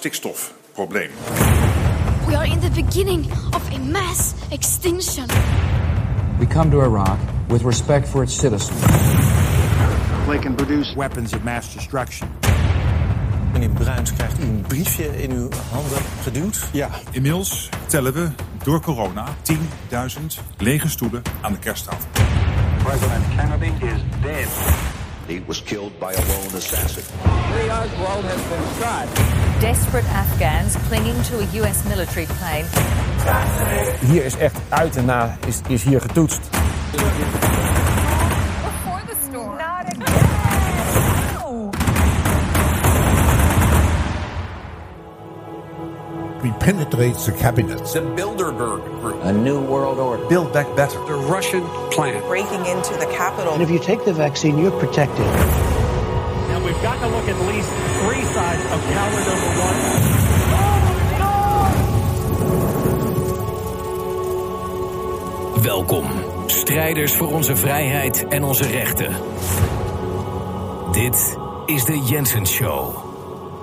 stikstofprobleem. The beginning of a mass extinction. We come to Iraq with respect for its citizens. They can produce weapons of mass destruction. Meneer Bruins krijgt u een briefje in uw handen geduwd. Ja, inmiddels tellen we door corona 10.000 lege stoelen aan de kersttafel. President Kennedy is dead. He was killed by a lone assassin. Lee Oswald has been shot. Desperate Afghans clinging to a US military plane. Hier is echt uit en na is, is hier getoetst. Before the storm. Not again. We penetrate the cabinet. The Bilderberg Group. A new world order. Build back better. The Russian plan. Breaking into the capital. And if you take the vaccine, you're protected. We've got to look at least three sides of number one. Welkom, strijders voor onze vrijheid en onze rechten. Dit is de Jensen Show.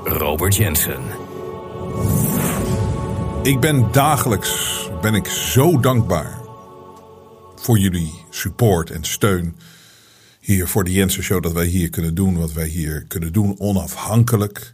Robert Jensen. Ik ben dagelijks ben ik zo dankbaar voor jullie support en steun hier voor de Jensen Show dat wij hier kunnen doen wat wij hier kunnen doen onafhankelijk.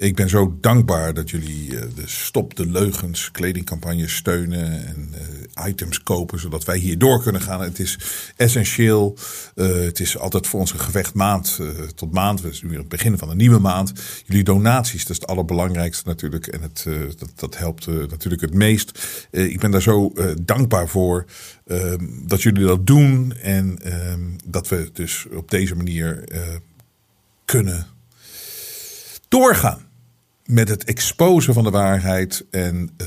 Ik ben zo dankbaar dat jullie uh, de Stop de Leugens kledingcampagne steunen en uh, items kopen, zodat wij hier door kunnen gaan. Het is essentieel. Uh, het is altijd voor ons een gevecht maand tot maand. We zijn nu het begin van een nieuwe maand. Jullie donaties, dat is het allerbelangrijkste natuurlijk. En het, dat, dat helpt natuurlijk het meest. ik ben daar zo dankbaar voor ehm, dat jullie dat doen. En ehm, dat we dus op deze manier kunnen doorgaan met het exposen van de waarheid. En uh,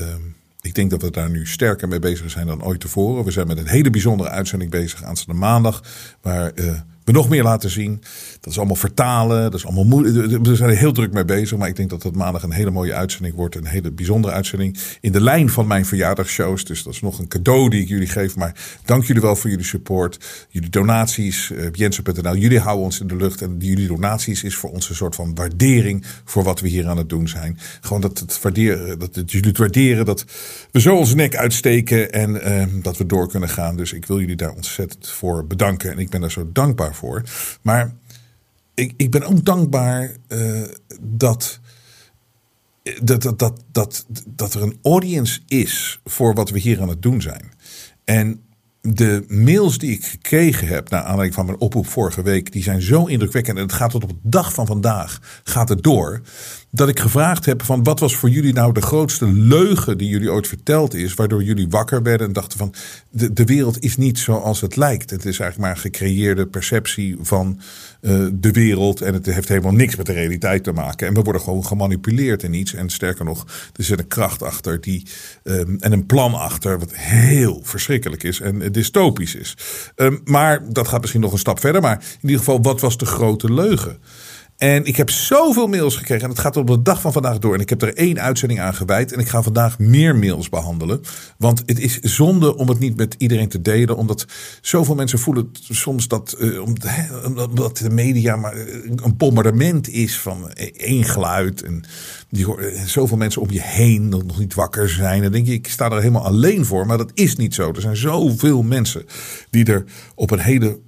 ik denk dat we daar nu sterker mee bezig zijn dan ooit tevoren. We zijn met een hele bijzondere uitzending bezig aanstaande maandag. Waar uh, we nog meer laten zien. Dat is allemaal vertalen. Dat is allemaal moeilijk. We zijn er heel druk mee bezig. Maar ik denk dat het maandag een hele mooie uitzending wordt. Een hele bijzondere uitzending. In de lijn van mijn verjaardagsshows. Dus dat is nog een cadeau die ik jullie geef. Maar dank jullie wel voor jullie support. Jullie donaties. Uh, Jensen.nl. Jullie houden ons in de lucht. En jullie donaties is voor ons een soort van waardering. Voor wat we hier aan het doen zijn. Gewoon dat, het waarderen, dat het, jullie het waarderen. Dat we zo onze nek uitsteken. En uh, dat we door kunnen gaan. Dus ik wil jullie daar ontzettend voor bedanken. En ik ben daar zo dankbaar Maar ik, ik ben ook dankbaar uh, dat, dat, dat, dat, dat, dat er een audience is voor wat we hier aan het doen zijn. En de mails die ik gekregen heb naar aanleiding van mijn oproep vorige week, die zijn zo indrukwekkend. En het gaat tot op de dag van vandaag, gaat het door. Dat ik gevraagd heb van wat was voor jullie nou de grootste leugen die jullie ooit verteld is. Waardoor jullie wakker werden en dachten van de, de wereld is niet zoals het lijkt. Het is eigenlijk maar een gecreëerde perceptie van uh, de wereld. En het heeft helemaal niks met de realiteit te maken. En we worden gewoon gemanipuleerd in iets. En sterker nog, er zit een kracht achter die, um, en een plan achter wat heel verschrikkelijk is en dystopisch is. Um, maar dat gaat misschien nog een stap verder. Maar in ieder geval, wat was de grote leugen? En ik heb zoveel mails gekregen. En het gaat op de dag van vandaag door. En ik heb er één uitzending aan gewijd. En ik ga vandaag meer mails behandelen. Want het is zonde om het niet met iedereen te delen. Omdat zoveel mensen voelen soms dat. Uh, de media maar een bombardement is van één geluid. En die, zoveel mensen om je heen nog niet wakker zijn. Dan denk je, ik sta er helemaal alleen voor. Maar dat is niet zo. Er zijn zoveel mensen die er op een hele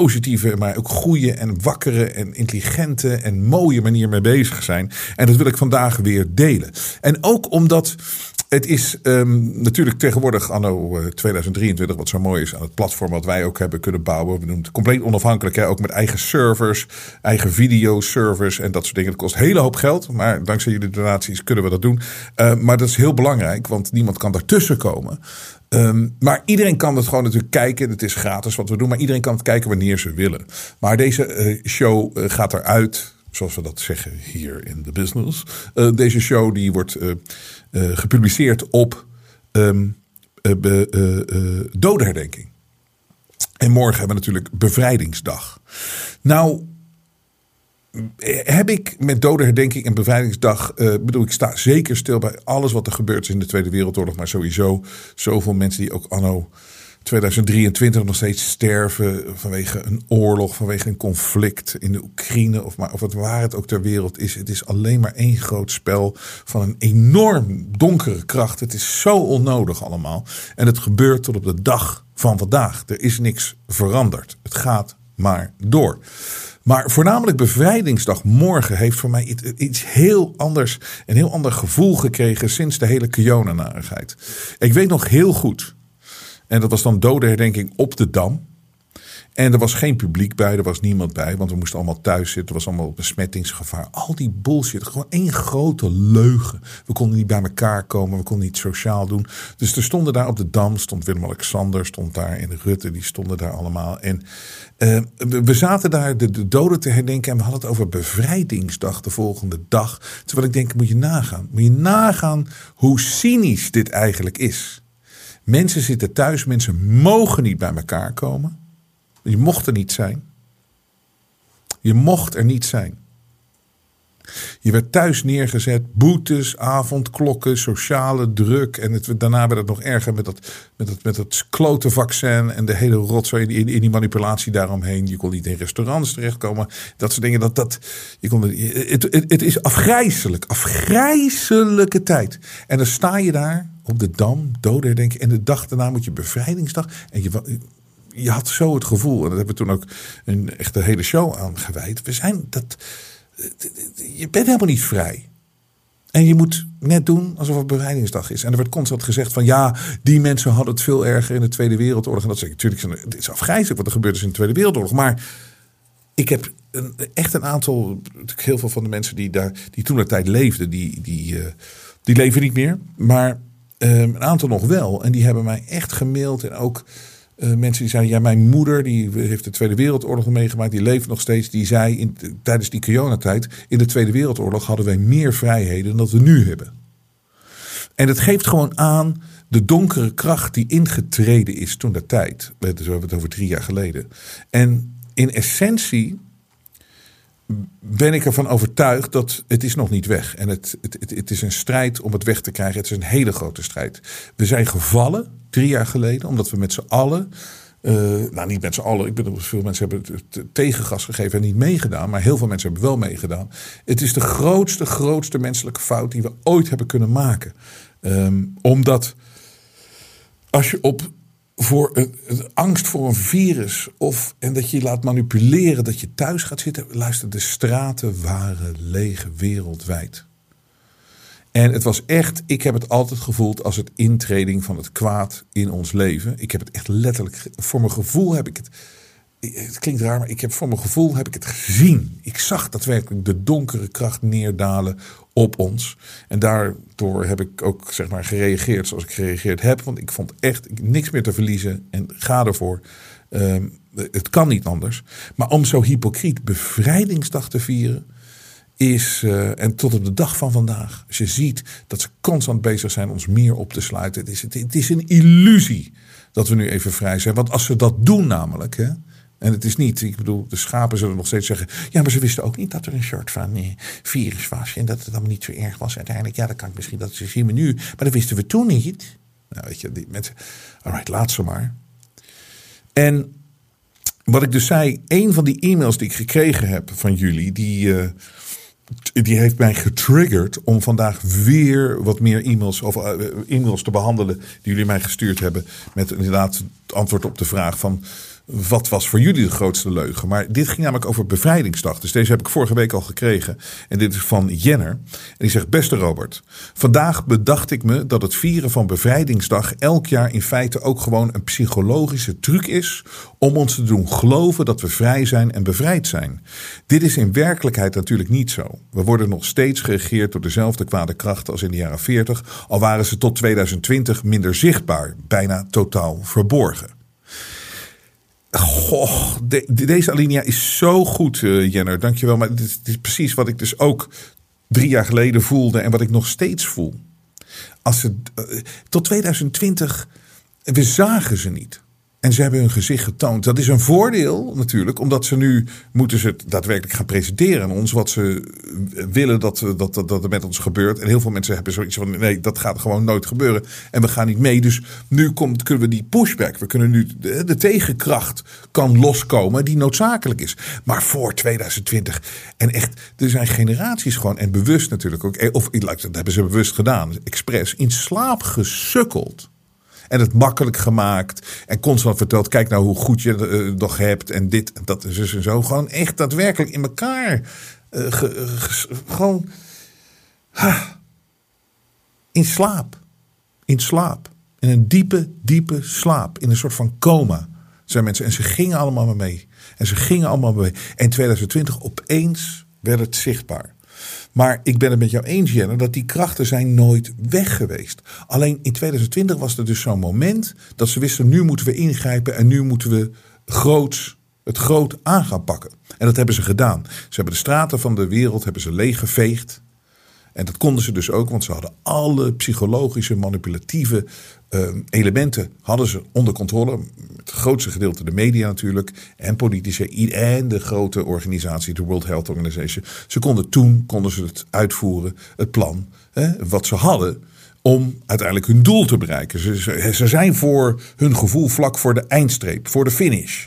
positieve, maar ook goede en wakkere en intelligente en mooie manier mee bezig zijn. En dat wil ik vandaag weer delen. En ook omdat het is um, natuurlijk tegenwoordig anno 2023, wat zo mooi is aan het platform wat wij ook hebben kunnen bouwen. We noemen het compleet onafhankelijk, hè? ook met eigen servers, eigen videoservers en dat soort dingen. Dat kost hele hoop geld, maar dankzij jullie donaties kunnen we dat doen. Uh, maar dat is heel belangrijk, want niemand kan daartussen komen. Um, maar iedereen kan het gewoon natuurlijk kijken. Het is gratis wat we doen, maar iedereen kan het kijken wanneer ze willen. Maar deze uh, show uh, gaat eruit zoals we dat zeggen hier in de business. Uh, deze show die wordt gepubliceerd op um, dodenherdenking. En morgen hebben we natuurlijk bevrijdingsdag. Nou, heb ik met dodenherdenking en bevrijdingsdag, uh, bedoel ik sta zeker stil bij alles wat er gebeurd is in de Tweede Wereldoorlog, maar sowieso zoveel mensen die ook anno 2023 nog steeds sterven vanwege een oorlog, vanwege een conflict in de Oekraïne of, maar, of het waar het ook ter wereld is. Het is alleen maar één groot spel van een enorm donkere kracht. Het is zo onnodig allemaal. En het gebeurt tot op de dag van vandaag. Er is niks veranderd. Het gaat maar door. Maar voornamelijk bevrijdingsdag morgen heeft voor mij iets heel anders, een heel ander gevoel gekregen sinds de hele Kiona-narigheid. Ik weet nog heel goed en dat was dan dodenherdenking op de Dam. En er was geen publiek bij, er was niemand bij, want we moesten allemaal thuis zitten. Er was allemaal besmettingsgevaar. Al die bullshit, gewoon één grote leugen. We konden niet bij elkaar komen, we konden niet sociaal doen. Dus er stonden daar op de Dam, stond Willem-Alexander, stond daar en Rutte, die stonden daar allemaal. En uh, we zaten daar de, doden te herdenken en we hadden het over bevrijdingsdag de volgende dag. Terwijl ik denk, moet je nagaan. Moet je nagaan hoe cynisch dit eigenlijk is. Mensen zitten thuis, mensen mogen niet bij elkaar komen. Je mocht er niet zijn. Je mocht er niet zijn. Je werd thuis neergezet, boetes, avondklokken, sociale druk. En het, daarna werd het nog erger met dat, met dat, met dat klote vaccin en de hele rotzooi in, in, die manipulatie daaromheen. Je kon niet in restaurants terechtkomen. Dat soort dingen. Dat, dat, je kon, het, het, is afgrijzelijk, afgrijzelijke tijd. En dan sta je daar op de Dam, doden denken. En de dag daarna moet je bevrijdingsdag. En je, je had zo het gevoel, en dat hebben we toen ook een echt hele show aan gewijd. We zijn dat. Je bent helemaal niet vrij. En je moet net doen alsof het bevrijdingsdag is. En er werd constant gezegd van ja, die mensen hadden het veel erger in de Tweede Wereldoorlog. En dat zeg ik natuurlijk, het is afgrijzelijk wat er gebeurd is in de Tweede Wereldoorlog. Maar ik heb een, echt een aantal, heel veel van de mensen die daar, die toen de tijd leefden, die, die, uh, die leven niet meer. Maar um, een aantal nog wel. En die hebben mij echt gemaild. En ook uh, mensen die zeiden: Ja, mijn moeder die heeft de Tweede Wereldoorlog meegemaakt. Die leeft nog steeds. Die zei in, tijdens die coronatijd: In de Tweede Wereldoorlog hadden wij meer vrijheden dan dat we nu hebben. En het geeft gewoon aan de donkere kracht die ingetreden is toen de tijd. We hebben het over drie jaar geleden. En in essentie ben ik ervan overtuigd dat het is nog niet weg. En het, het, het, het, is een strijd om het weg te krijgen. Het is een hele grote strijd. We zijn gevallen drie jaar geleden, omdat we met z'n allen. Uh, nou, niet met z'n allen. Ik bedoel, veel mensen hebben tegengas gegeven en niet meegedaan. Maar heel veel mensen hebben wel meegedaan. Het is de grootste, grootste menselijke fout die we ooit hebben kunnen maken. Um, omdat als je op voor een, angst voor een virus. Of, en dat je je laat manipuleren, dat je thuis gaat zitten. Luister, de straten waren leeg wereldwijd. En het was echt, ik heb het altijd gevoeld als het intreding van het kwaad in ons leven. Ik heb het echt letterlijk, voor mijn gevoel heb ik het het klinkt raar, maar ik heb voor mijn gevoel heb ik het gezien. Ik zag daadwerkelijk de donkere kracht neerdalen op ons. En daardoor heb ik ook zeg maar, gereageerd zoals ik gereageerd heb. Want ik vond echt niks meer te verliezen en ga ervoor. Um, het kan niet anders. Maar om zo hypocriet bevrijdingsdag te vieren is, uh, en tot op de dag van vandaag, je ziet dat ze constant bezig zijn ons meer op te sluiten. Het is, het, het is een illusie dat we nu even vrij zijn. Want als ze dat doen namelijk, hè, en het is niet, ik bedoel, de schapen zullen nog steeds zeggen. Ja, maar ze wisten ook niet dat er een soort van eh, virus was. En dat het allemaal niet zo erg was uiteindelijk. Ja, dat kan ik misschien, dat zien we nu. Maar dat wisten we toen niet. Nou, weet je, die mensen. Alright, laat ze maar. En wat ik dus zei, een van die e-mails die ik gekregen heb van jullie, die. Uh, die heeft mij getriggerd om vandaag weer wat meer e-mails of uh, e-mails te behandelen die jullie mij gestuurd hebben met inderdaad het antwoord op de vraag van wat was voor jullie de grootste leugen? Maar dit ging namelijk over bevrijdingsdag. Dus deze heb ik vorige week al gekregen. En dit is van Jenner. En die zegt: Beste Robert, vandaag bedacht ik me dat het vieren van bevrijdingsdag elk jaar in feite ook gewoon een psychologische truc is om ons te doen geloven dat we vrij zijn en bevrijd zijn. Dit is in werkelijkheid natuurlijk niet zo. We worden nog steeds geregeerd door dezelfde kwade krachten als in de jaren 40, al waren ze tot 2020 minder zichtbaar, bijna totaal verborgen. Goh, de, deze alinea is zo goed, uh, Jenner. Dankjewel. Maar het is, het precies wat ik dus ook drie jaar geleden voelde en wat ik nog steeds voel. Als ze, uh, tot 2020, we zagen ze niet. En ze hebben hun gezicht getoond. Dat is een voordeel natuurlijk, omdat ze nu moeten ze het daadwerkelijk gaan presenteren aan ons. Wat ze willen dat, dat, dat, dat er met ons gebeurt. En heel veel mensen hebben zoiets van: nee, dat gaat gewoon nooit gebeuren. En we gaan niet mee. Dus nu komt, kunnen we die pushback, we kunnen nu de, de tegenkracht kan loskomen die noodzakelijk is. Maar voor 2020. En echt, er zijn generaties gewoon, en bewust natuurlijk ook, of dat hebben ze bewust gedaan, expres, in slaap gesukkeld. En het makkelijk gemaakt. En constant verteld, kijk nou hoe goed je uh, nog hebt. En dit en dat en zo. Gewoon echt daadwerkelijk in elkaar. Ge, ge, gewoon. In slaap. In slaap. In een diepe, diepe slaap. In een soort van coma. Zijn mensen. En ze gingen allemaal mee. En ze gingen allemaal mee. En in 2020 opeens werd het zichtbaar. Maar ik ben het met jou eens, Jenner, dat die krachten zijn nooit weg geweest. Alleen in 2020 was er dus zo'n moment dat ze wisten, nu moeten we ingrijpen en nu moeten we groots, het groot aan gaan pakken. En dat hebben ze gedaan. Ze hebben de straten van de wereld hebben ze leeggeveegd. En dat konden ze dus ook, want ze hadden alle psychologische, manipulatieve uh, elementen hadden ze onder controle. Het grootste gedeelte de media natuurlijk. En politici en de grote organisatie, de World Health Organization. Ze konden toen konden ze het uitvoeren, het plan, hè, wat ze hadden om uiteindelijk hun doel te bereiken. Ze, ze, ze zijn voor hun gevoel vlak voor de eindstreep, voor de finish.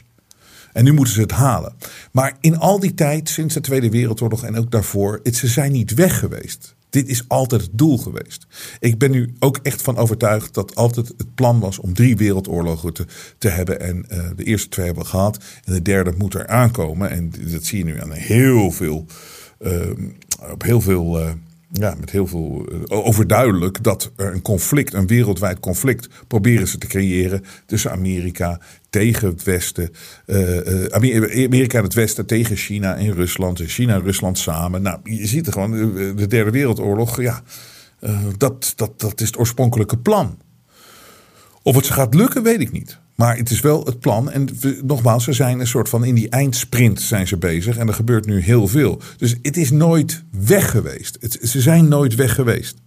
En nu moeten ze het halen. Maar in al die tijd, sinds de Tweede Wereldoorlog en ook daarvoor, het, ze zijn niet weg geweest. Dit is altijd het doel geweest. Ik ben nu ook echt van overtuigd dat altijd het plan was om drie wereldoorlogen te, te hebben. En uh, de eerste twee hebben we gehad. En de derde moet er aankomen. En dat zie je nu aan heel veel, uh, op heel veel. Uh, ja, met heel veel overduidelijk dat er een conflict, een wereldwijd conflict, proberen ze te creëren tussen Amerika tegen het Westen. Uh, Amerika en het Westen tegen China en Rusland. En China en Rusland samen. Nou, je ziet er gewoon, de Derde Wereldoorlog, ja, dat, dat, dat is het oorspronkelijke plan. Of het gaat lukken, weet ik niet. Maar het is wel het plan. En nogmaals, ze zijn een soort van in die eindsprint zijn ze bezig. En er gebeurt nu heel veel. Dus het is nooit weg geweest. Het, ze zijn nooit weg geweest.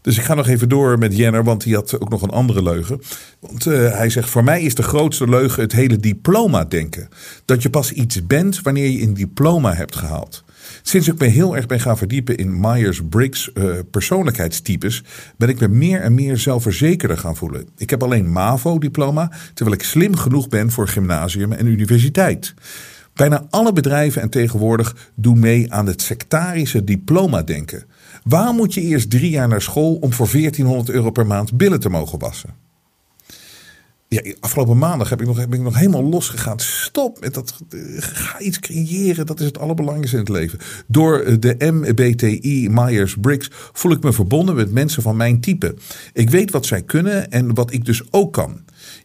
Dus ik ga nog even door met Jenner, want die had ook nog een andere leugen. Want uh, hij zegt: Voor mij is de grootste leugen het hele diploma-denken. Dat je pas iets bent wanneer je een diploma hebt gehaald. Sinds ik me heel erg ben gaan verdiepen in Myers-Briggs uh, persoonlijkheidstypes, ben ik me meer en meer zelfverzekerder gaan voelen. Ik heb alleen MAVO-diploma, terwijl ik slim genoeg ben voor gymnasium en universiteit. Bijna alle bedrijven en tegenwoordig doen mee aan het sectarische diploma-denken. Waarom moet je eerst drie jaar naar school om voor 1400 euro per maand billen te mogen wassen? Ja, afgelopen maandag heb ik nog, ben ik nog helemaal losgegaan. Stop met dat. Ga iets creëren. Dat is het allerbelangrijkste in het leven. Door de MBTI Myers-Briggs voel ik me verbonden met mensen van mijn type. Ik weet wat zij kunnen en wat ik dus ook kan.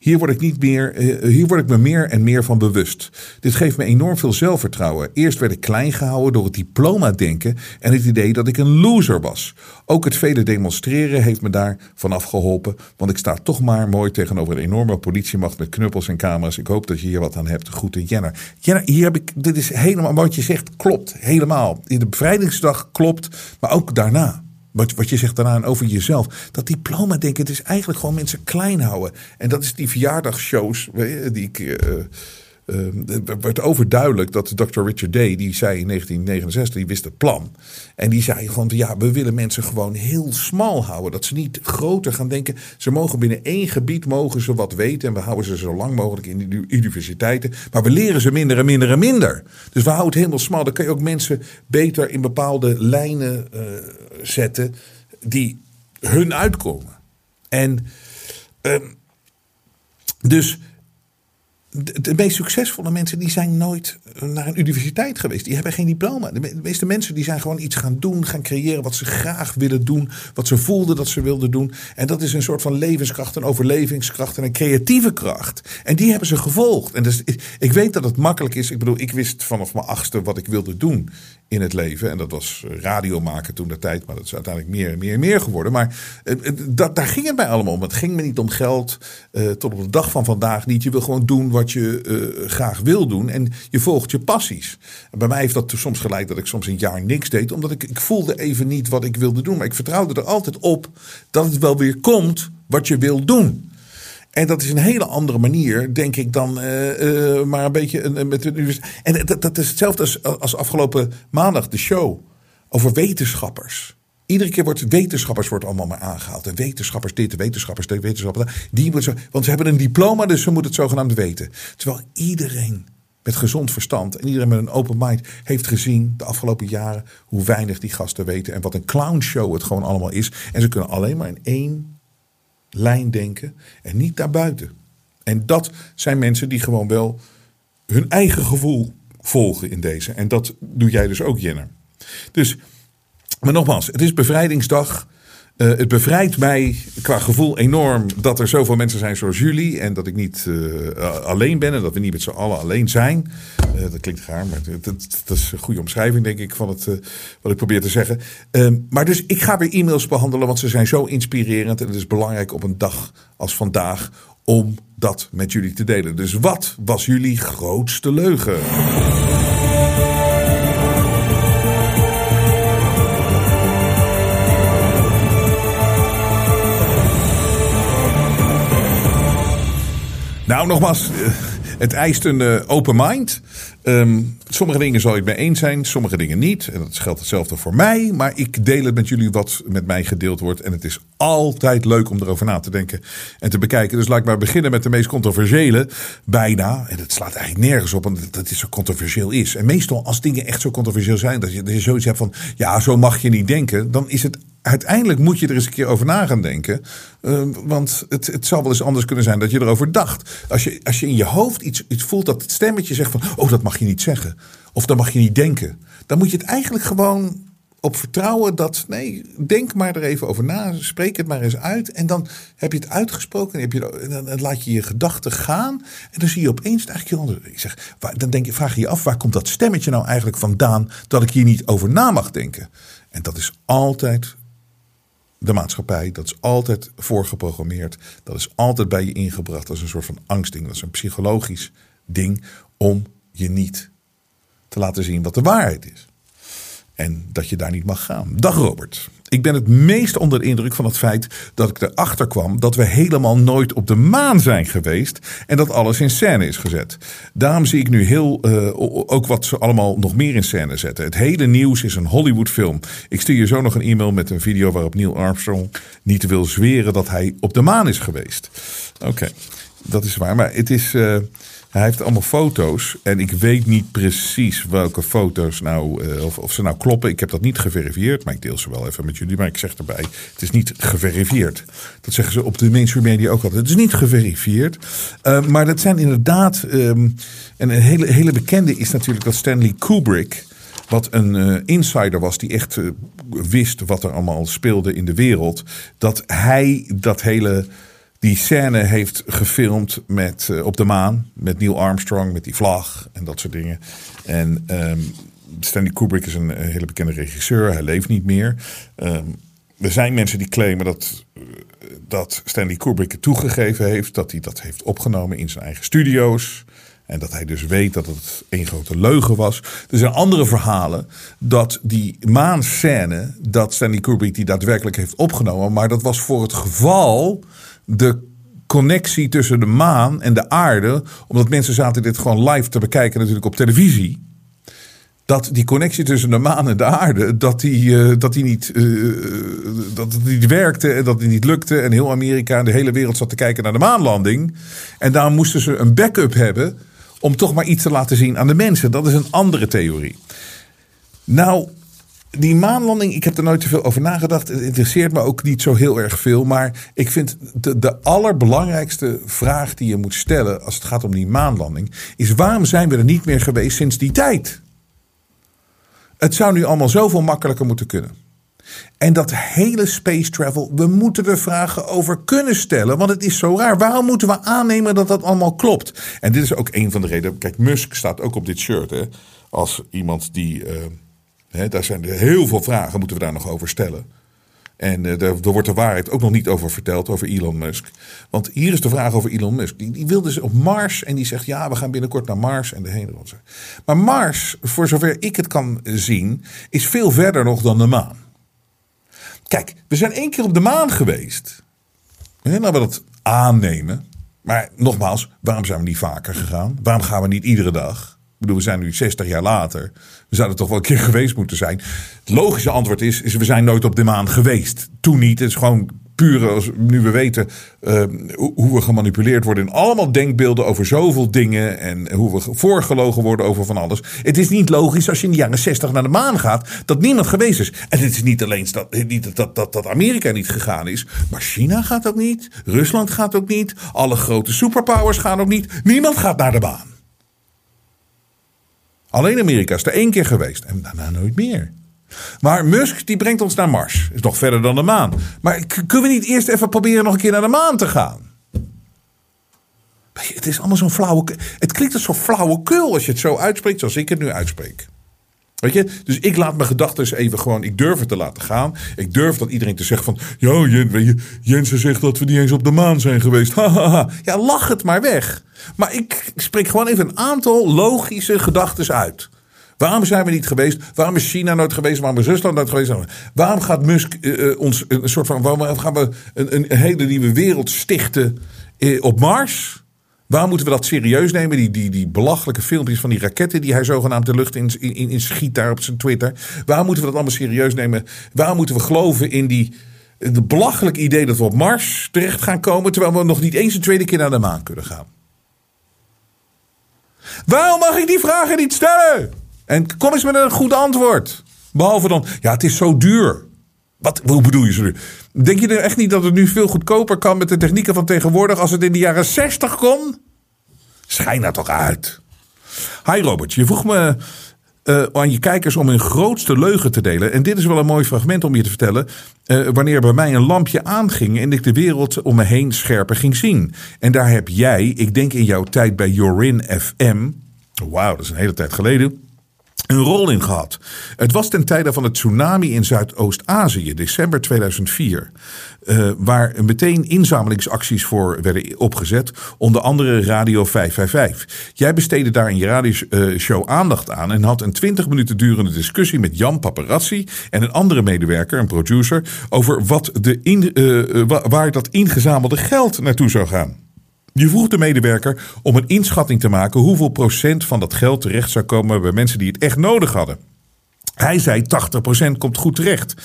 Hier word ik, niet meer, eh, hier word ik me meer en meer van bewust. Dit geeft me enorm veel zelfvertrouwen. Eerst werd ik klein gehouden door het diploma-denken en het idee dat ik een loser was. Ook het vele demonstreren heeft me daar vanaf geholpen, want ik sta toch maar mooi tegenover een enorme politiemacht met knuppels en camera's. Ik hoop dat je hier wat aan hebt. Groeten Jenner. Jenner, hier heb ik, dit is helemaal wat je zegt, klopt helemaal. In de bevrijdingsdag klopt, maar ook daarna. Wat, wat je zegt daarna over jezelf. Dat diploma denken, het is eigenlijk gewoon mensen klein houden. En dat is die verjaardagsshows die ik... Het werd overduidelijk dat Dr. Richard Day, die zei in 1969, die wist het plan. En die zei gewoon, ja, we willen mensen gewoon heel smal houden. Dat ze niet groter gaan denken. Ze mogen binnen één gebied mogen ze wat weten. En we houden ze zo lang mogelijk in de universiteiten. Maar we leren ze minder en minder en minder. Dus we houden het helemaal smal. Dan kan je ook mensen beter in bepaalde lijnen uh, zetten die hun uitkomen. En uh, dus de, meest succesvolle mensen die zijn nooit naar een universiteit geweest. Die hebben geen diploma. De, meeste mensen die zijn gewoon iets gaan doen, gaan creëren wat ze graag willen doen. Wat ze voelden dat ze wilden doen. En dat is een soort van levenskracht, een overlevingskracht en een creatieve kracht. En die hebben ze gevolgd. En dus, ik weet dat het makkelijk is. Ik bedoel, ik wist vanaf mijn achtste wat ik wilde doen. In het leven. En dat was radio maken toen de tijd, maar dat is uiteindelijk meer en meer en meer geworden. Maar eh, eh, dat, daar ging het mij allemaal om. Het ging me niet om geld, eh, tot op de dag van vandaag niet. Je wil gewoon doen wat je eh, graag wil doen en je volgt je passies. Bij mij heeft dat soms geleid dat ik soms een jaar niks deed, omdat ik, ik voelde even niet wat ik wilde doen. Maar ik vertrouwde er altijd op dat het wel weer komt wat je wil doen. En dat is een hele andere manier, denk ik, dan eh, eh, maar een beetje een, met universiteit. En dat, is hetzelfde als, als afgelopen maandag, de show over wetenschappers. Iedere keer wordt wetenschappers wordt allemaal maar aangehaald. En wetenschappers dit, wetenschappers dit, wetenschappers dat. Die zo, want ze hebben een diploma, dus ze moeten het zogenaamd weten. Terwijl iedereen met gezond verstand en iedereen met een open mind heeft gezien de afgelopen jaren hoe weinig die gasten weten. En wat een clownshow het gewoon allemaal is. En ze kunnen alleen maar in één lijn denken en niet daarbuiten. En dat zijn mensen die gewoon wel hun eigen gevoel volgen in deze. En dat doe jij dus ook, Jenner. Dus, maar nogmaals, het is bevrijdingsdag. Uh, het bevrijdt mij qua gevoel enorm dat er zoveel mensen zijn zoals jullie. En dat ik niet uh, alleen ben en dat we niet met z'n allen alleen zijn. Uh, dat klinkt gaar, maar dat, dat, dat, is een goede omschrijving, denk ik, van het, wat ik probeer te zeggen. Ehm, maar dus ik ga weer e-mails behandelen, want ze zijn zo inspirerend. En het is belangrijk op een dag als vandaag om dat met jullie te delen. Dus wat was jullie grootste leugen? Nou, nogmaals, het eist een uh, open mind. Um, sommige dingen zal het mee eens zijn, sommige dingen niet. En dat geldt hetzelfde voor mij. Maar ik deel het met jullie wat met mij gedeeld wordt. En het is altijd leuk om erover na te denken en te bekijken. Dus laat ik maar beginnen met de meest controversiële. Bijna. En het slaat eigenlijk nergens op omdat het zo controversieel is. En meestal als dingen echt zo controversieel zijn, dat je, dat je zoiets hebt van, ja, zo mag je niet denken. Dan is het uiteindelijk moet je er eens een keer over na gaan denken. Uh, want het, het wel eens anders kunnen zijn dat je erover dacht. Als je, als je in je hoofd iets, iets voelt dat het stemmetje zegt van... oh, dat mag je niet zeggen. Of dat mag je niet denken. Dan moet je het eigenlijk gewoon op vertrouwen dat... nee, denk maar er even over na. Spreek het maar eens uit. En dan heb je het uitgesproken. En, heb je, dan laat je je gedachten gaan. En dan zie je opeens eigenlijk heel. Ik zeg, dan denk je, vraag je je af... waar komt dat stemmetje nou eigenlijk vandaan... dat ik hier niet over na mag denken? En dat is altijd de maatschappij. Dat is altijd voorgeprogrammeerd. Dat is altijd bij je ingebracht als een soort van angstding. Dat is een psychologisch ding om je niet te laten zien wat de waarheid is. En dat je daar niet mag gaan. Dag Robert. Ik ben het meest onder de indruk van het feit dat ik erachter kwam dat we helemaal nooit op de maan zijn geweest en dat alles in scène is gezet. Daarom zie ik nu heel uh, ook wat ze allemaal nog meer in scène zetten. Het hele nieuws is een Hollywoodfilm. Ik stuur je zo nog een e-mail met een video waarop Neil Armstrong niet wil zweren dat hij op de maan is geweest. Oké, dat is waar. Maar het is. Uh, hij heeft allemaal foto's en ik weet niet precies welke foto's nou, uh, of, of ze nou kloppen. Ik heb dat niet geverifieerd, maar ik deel ze wel even met jullie. Maar ik zeg erbij, het is niet geverifieerd. Dat zeggen ze op de mainstream media ook altijd. Het is niet geverifieerd. Uh, maar dat zijn inderdaad, um, en een hele, hele bekende is natuurlijk dat Stanley Kubrick wat een uh, insider was die echt wist wat er allemaal speelde in de wereld. Dat hij dat hele die scène heeft gefilmd met, uh, op de maan. Met Neil Armstrong, met die vlag en dat soort dingen. En um, Stanley Kubrick is een, een, hele bekende regisseur. Hij leeft niet meer. Um, er zijn mensen die claimen dat, uh, dat Stanley Kubrick het toegegeven heeft. Dat hij dat heeft opgenomen in zijn eigen studio's. En dat hij dus weet dat het één grote leugen was. Er zijn andere verhalen dat die maanscène, dat Stanley Kubrick die daadwerkelijk heeft opgenomen. Maar dat was voor het geval de connectie tussen de maan en de aarde. Omdat mensen zaten dit gewoon live te bekijken natuurlijk op televisie. Dat die connectie tussen de maan en de aarde, dat die, uh, dat die, niet, uh, dat het niet werkte en dat die niet lukte. En heel Amerika en de hele wereld zat te kijken naar de maanlanding. En daarom moesten ze een backup hebben om toch maar iets te laten zien aan de mensen. Dat is een andere theorie. Nou, die maanlanding, ik heb er nooit te veel over nagedacht. Het interesseert me ook niet zo heel erg veel. Maar ik vind de, de allerbelangrijkste vraag die je moet stellen als het gaat om die maanlanding, is waarom zijn we er niet meer geweest sinds die tijd? Het zou nu allemaal zoveel makkelijker moeten kunnen. En dat hele space travel, we moeten er vragen over kunnen stellen. Want het is zo raar. Waarom moeten we aannemen dat dat allemaal klopt? En dit is ook een van de redenen. Kijk, Musk staat ook op dit shirt. Hè, als iemand die. Uh, Daar zijn er heel veel vragen, moeten we daar nog over stellen. En uh, daar, wordt de waarheid ook nog niet over verteld, over Elon Musk. Want hier is de vraag over Elon Musk. Die, die wil dus op Mars en die zegt ja, we gaan binnenkort naar Mars en de heen. Maar Mars, voor zover ik het kan zien, is veel verder nog dan de maan. Kijk, we zijn één keer op de maan geweest. En laten we dat aannemen. Maar nogmaals, waarom zijn we niet vaker gegaan? Waarom gaan we niet iedere dag? Ik bedoel, we zijn nu 60 jaar later. We zouden toch wel een keer geweest moeten zijn. Het logische antwoord is, is we zijn nooit op de maan geweest. Toen niet. Het is gewoon puur als nu we weten uh, hoe we gemanipuleerd worden in allemaal denkbeelden over zoveel dingen en hoe we voorgelogen worden over van alles. Het is niet logisch als je in de jaren 60 naar de maan gaat dat niemand geweest is. En het is niet alleen dat, niet dat, dat, dat Amerika niet gegaan is, maar China gaat ook niet, Rusland gaat ook niet, alle grote superpowers gaan ook niet. Niemand gaat naar de maan. Alleen Amerika is er één keer geweest en daarna nooit meer. Maar Musk die brengt ons naar Mars. Is nog verder dan de maan. Maar kunnen we niet eerst even proberen nog een keer naar de maan te gaan? Het is allemaal zo'n flauwe. Het klinkt als zo'n flauwekul als je het zo uitspreekt zoals ik het nu uitspreek. Weet je? Dus ik laat mijn gedachten even gewoon. Ik durf het te laten gaan. Ik durf dat iedereen te zeggen van. Ja, Jensen zegt dat we niet eens op de maan zijn geweest. ja, lach het maar weg. Maar ik spreek gewoon even een aantal logische gedachten uit. Waarom zijn we niet geweest? Waarom is China nooit geweest? Waarom is Rusland nooit geweest? Waarom gaat Musk uh, ons een soort van. Waarom gaan we een, een hele nieuwe wereld stichten uh, op Mars? Waarom moeten we dat serieus nemen? Die, die, die belachelijke filmpjes van die raketten die hij zogenaamd de lucht in, in, in schiet daar op zijn Twitter. Waarom moeten we dat allemaal serieus nemen? Waarom moeten we geloven in die de belachelijke idee dat we op Mars terecht gaan komen, terwijl we nog niet eens een tweede keer naar de maan kunnen gaan? Waarom mag ik die vragen niet stellen? En kom eens met een goed antwoord. Behalve dan, ja, het is zo duur. Wat, hoe bedoel je zo duur? Denk je er echt niet dat het nu veel goedkoper kan met de technieken van tegenwoordig als het in de jaren 60 kon? Schijn dat toch uit. Hi Robert, je vroeg me uh, aan je kijkers om hun grootste leugen te delen. En dit is wel een mooi fragment om je te vertellen. Uh, wanneer bij mij een lampje aanging en ik de wereld om me heen scherper ging zien. En daar heb jij, ik denk in jouw tijd bij Jorin FM. Wauw, dat is een hele tijd geleden een rol in gehad. Het was ten tijde van het tsunami in Zuidoost-Azië, december 2004. Uh, waar meteen inzamelingsacties voor werden opgezet. Onder andere Radio 555. Jij besteedde daar in je radioshow aandacht aan. En had een 20 minuten durende discussie met Jan Paparazzi. En een andere medewerker, een producer. Over wat de uh, waar dat ingezamelde geld naartoe zou gaan. Je vroeg de medewerker om een inschatting te maken hoeveel procent van dat geld terecht zou komen bij mensen die het echt nodig hadden. Hij zei 80% komt goed terecht.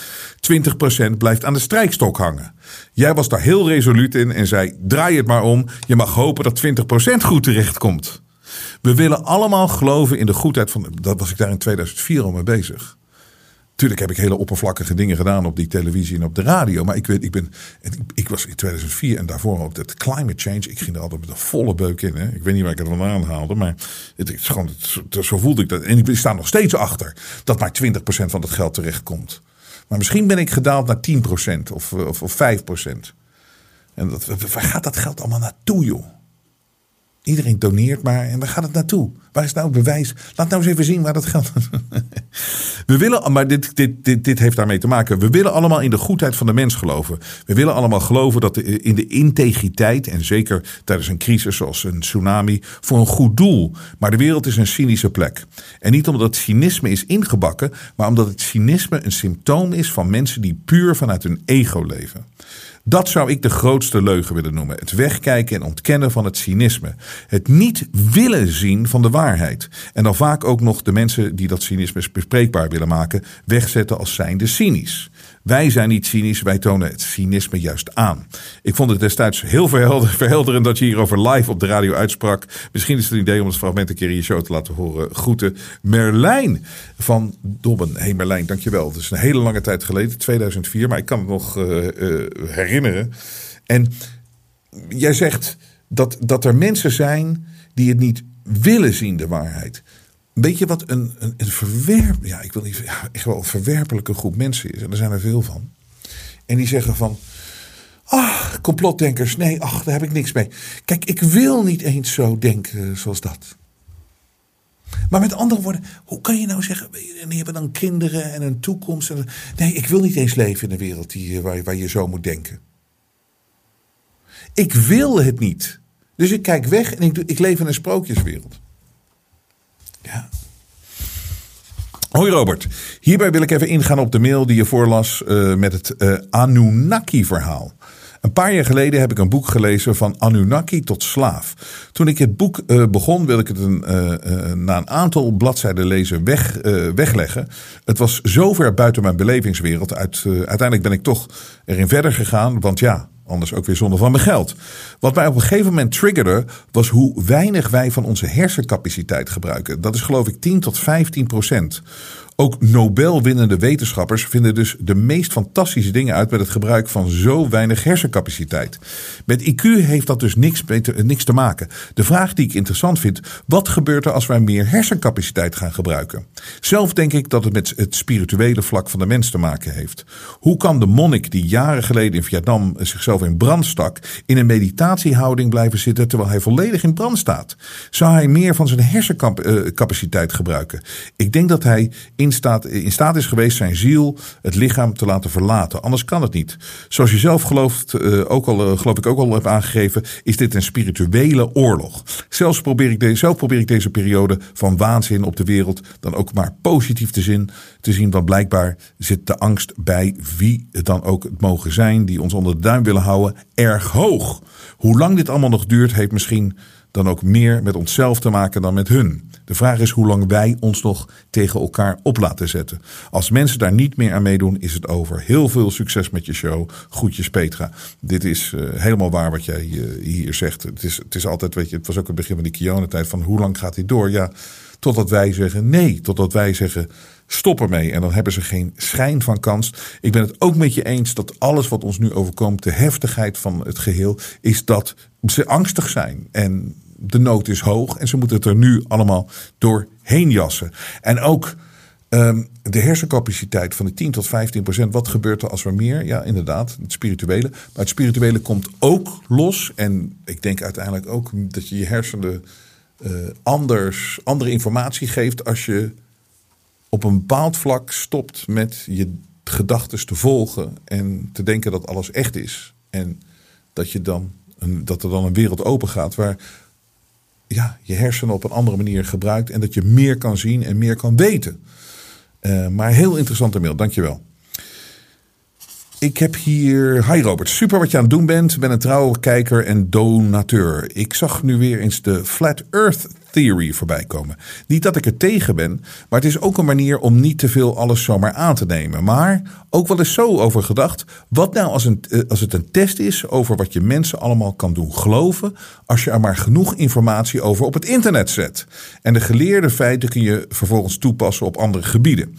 20% blijft aan de strijkstok hangen. Jij was daar heel resoluut in en zei: draai het maar om. Je mag hopen dat 20% goed terecht komt. We willen allemaal geloven in de goedheid van. Dat was ik daar in 2004 al mee bezig. Tuurlijk heb ik hele oppervlakkige dingen gedaan op die televisie en op de radio. Maar ik weet, ik ben. Ik, was in 2004 en daarvoor ook dat climate change. Ik ging er altijd met een volle beuk in. Hè. Ik weet niet waar ik het vandaan haalde. Maar het is gewoon, het, zo voelde ik dat. En ik sta nog steeds achter dat maar 20% van het geld terechtkomt. Maar misschien ben ik gedaald naar 10% of, of, of 5%. En dat, waar gaat dat geld allemaal naartoe, joh? Iedereen doneert maar. En waar gaat het naartoe? Waar is nou het bewijs? Laat nou eens even zien waar dat geld. we willen, maar dit, dit, dit, dit heeft daarmee te maken. We willen allemaal in de goedheid van de mens geloven. We willen allemaal geloven dat in de integriteit. En zeker tijdens een crisis zoals een tsunami. Voor een goed doel. Maar de wereld is een cynische plek. En niet omdat cynisme is ingebakken. Maar omdat het cynisme een symptoom is van mensen die puur vanuit hun ego leven. Dat zou ik de grootste leugen willen noemen. Het wegkijken en ontkennen van het cynisme. Het niet willen zien van de waarheid. En dan vaak ook nog de mensen die dat cynisme bespreekbaar willen maken, wegzetten als zijnde cynisch. Wij zijn niet cynisch, wij tonen het cynisme juist aan. Ik vond het destijds heel verhelderend dat je hierover live op de radio uitsprak. Misschien is het een idee om het fragment een keer in je show te laten horen. Groeten Merlijn van Dobben. Hey Merlijn, dankjewel. Het is een hele lange tijd geleden, 2004, maar ik kan het nog uh, uh, herinneren. En jij zegt dat, dat er mensen zijn die het niet willen zien, de waarheid. Weet je wat een, een, een verwerp, ja, ik wil niet, echt wel een verwerpelijke groep mensen is. En er zijn er veel van. En die zeggen van, ah, complotdenkers, nee, ach, daar heb ik niks mee. Kijk, ik wil niet eens zo denken zoals dat. Maar met andere woorden, hoe kan je nou zeggen, en die hebben dan kinderen en een toekomst. En, nee, ik wil niet eens leven in een wereld die, waar, waar je zo moet denken. Ik wil het niet. Dus ik kijk weg en ik, ik leef in een sprookjeswereld. Ja. Hoi Robert, hierbij wil ik even ingaan op de mail die je voorlas uh, met het uh, Anunnaki-verhaal. Een paar jaar geleden heb ik een boek gelezen van Anunnaki tot slaaf. Toen ik het boek uh, begon, wil ik het een, na een aantal bladzijden lezen weg, wegleggen. Het was zover buiten mijn belevingswereld. Uit, uiteindelijk ben ik toch erin verder gegaan, want ja, Anders ook weer zonder van mijn geld. Wat mij op een gegeven moment triggerde, was hoe weinig wij van onze hersencapaciteit gebruiken. Dat is geloof ik 10 tot 15 procent. Ook Nobelwinnende wetenschappers vinden dus de meest fantastische dingen uit met het gebruik van zo weinig hersencapaciteit. Met IQ heeft dat dus niks, niks te maken. De vraag die ik interessant vind, wat gebeurt er als wij meer hersencapaciteit gaan gebruiken? Zelf denk ik dat het met het spirituele vlak van de mens te maken heeft. Hoe kan de monnik die jaren geleden in Vietnam zichzelf in brand stak, in een meditatiehouding blijven zitten terwijl hij volledig in brand staat? Zou hij meer van zijn hersencapaciteit gebruiken? Ik denk dat hij in staat, in staat is geweest zijn ziel, het lichaam te laten verlaten. Anders kan het niet. Zoals je zelf gelooft, uh, ook al, uh, geloof ik ook al heb aangegeven, is dit een spirituele oorlog. Zelfs probeer ik deze, zelf probeer ik deze periode van waanzin op de wereld dan ook maar positief te zien. Te zien, want blijkbaar zit de angst bij wie het dan ook het mogen zijn, die ons onder de duim willen houden, erg hoog. Hoe lang dit allemaal nog duurt, heeft misschien dan ook meer met onszelf te maken dan met hun. De vraag is hoe lang wij ons nog tegen elkaar op laten zetten. Als mensen daar niet meer aan meedoen, is het over. Heel veel succes met je show. Groetjes Petra. Dit is uh, helemaal waar wat jij uh, hier zegt. Het is, het is altijd, weet je, het was ook het begin van die Kiona-tijd van hoe lang gaat dit door? Ja, totdat wij zeggen nee. Totdat wij zeggen stop ermee. En dan hebben ze geen schijn van kans. Ik ben het ook met je eens dat alles wat ons nu overkomt, de heftigheid van het geheel, is dat ze angstig zijn. En de nood is hoog en ze moeten het er nu allemaal doorheen jassen. En ook um, de hersencapaciteit van de 10 tot 15 procent. Wat gebeurt er als we meer? Ja, inderdaad, het spirituele. Maar het spirituele komt ook los. En ik denk uiteindelijk ook dat je je hersenen uh, anders, andere informatie geeft als je op een bepaald vlak stopt met je gedachten te volgen en te denken dat alles echt is. En dat, je dan dat er dan een wereld open gaat waar ja, je hersenen op een andere manier gebruikt. En dat je meer kan zien en meer kan weten. Uh, maar heel interessante mail, dankjewel. Ik heb hier. Hi Robert, super wat je aan het doen bent. Ik ben een trouwe kijker en donateur. Ik zag nu weer eens de Flat Earth Theory voorbij komen. Niet dat ik er tegen ben, maar het is ook een manier om niet te veel alles zomaar aan te nemen. Maar ook wel eens zo over gedacht. Wat nou als, eh, als het een test is over wat je mensen allemaal kan doen geloven. als je er maar genoeg informatie over op het internet zet? En de geleerde feiten kun je vervolgens toepassen op andere gebieden.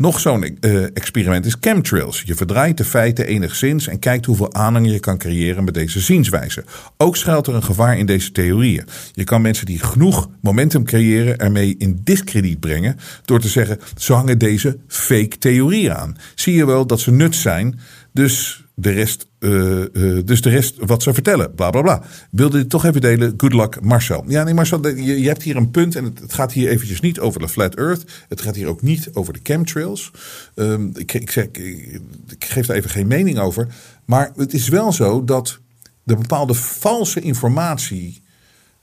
Nog zo'n uh, experiment is chemtrails. Je verdraait de feiten enigszins en kijkt hoeveel aanhang je kan creëren met deze zienswijze. Ook schuilt er een gevaar in deze theorieën. Je kan mensen die genoeg momentum creëren ermee in discrediet brengen door te zeggen: ze hangen deze fake theorieën aan. Zie je wel dat ze nut zijn, dus de rest, uh, uh, dus de rest wat ze vertellen. Bla bla bla. Wilde dit toch even delen. Good luck, Marcel. Ja, nee, Marcel, je, je hebt hier een punt. En het, het, gaat hier eventjes niet over de Flat Earth. Het gaat hier ook niet over de chemtrails. Um, ik, ik, zeg, ik geef daar even geen mening over. Maar het is wel zo dat de bepaalde valse informatie.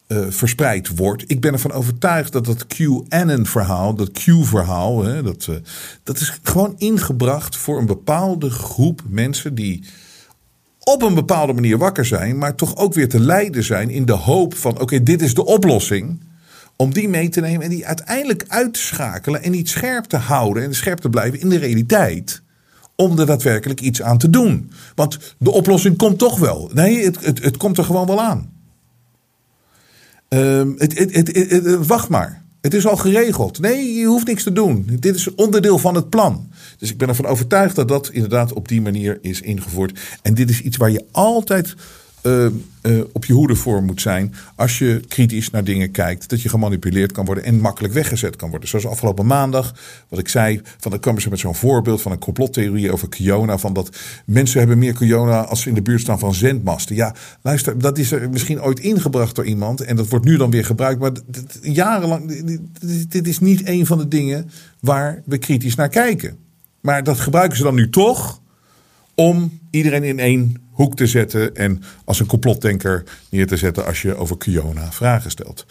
Uh, verspreid wordt. Ik ben ervan overtuigd dat dat QAnon-verhaal, dat Q-verhaal, dat, uh, dat is gewoon ingebracht voor een bepaalde groep mensen die op een bepaalde manier wakker zijn, maar toch ook weer te leiden zijn in de hoop van: oké, dit is de oplossing. Om die mee te nemen en die uiteindelijk uit te schakelen en niet scherp te houden en scherp te blijven in de realiteit om er daadwerkelijk iets aan te doen. Want de oplossing komt toch wel. Nee, het, het, het komt er gewoon wel aan. Um, het, het, wacht maar. Het is al geregeld. Nee, je hoeft niks te doen. Dit is onderdeel van het plan. Dus ik ben ervan overtuigd dat dat inderdaad op die manier is ingevoerd. En dit is iets waar je altijd uh, uh, op je hoede voor moet zijn. Als je kritisch naar dingen kijkt. Dat je gemanipuleerd kan worden en makkelijk weggezet kan worden. Zoals afgelopen maandag, wat ik zei. Van, dan kwamen ze met zo'n voorbeeld van een complottheorie over Kiona. Van dat mensen hebben meer Kiona als ze in de buurt staan van zendmasten. Ja, luister, dat is er misschien ooit ingebracht door iemand. En dat wordt nu dan weer gebruikt. Maar jarenlang, dit is niet een van de dingen waar we kritisch naar kijken. Maar dat gebruiken ze dan nu toch om iedereen in één hoek te zetten en als een complotdenker neer te zetten als je over Kiona vragen stelt.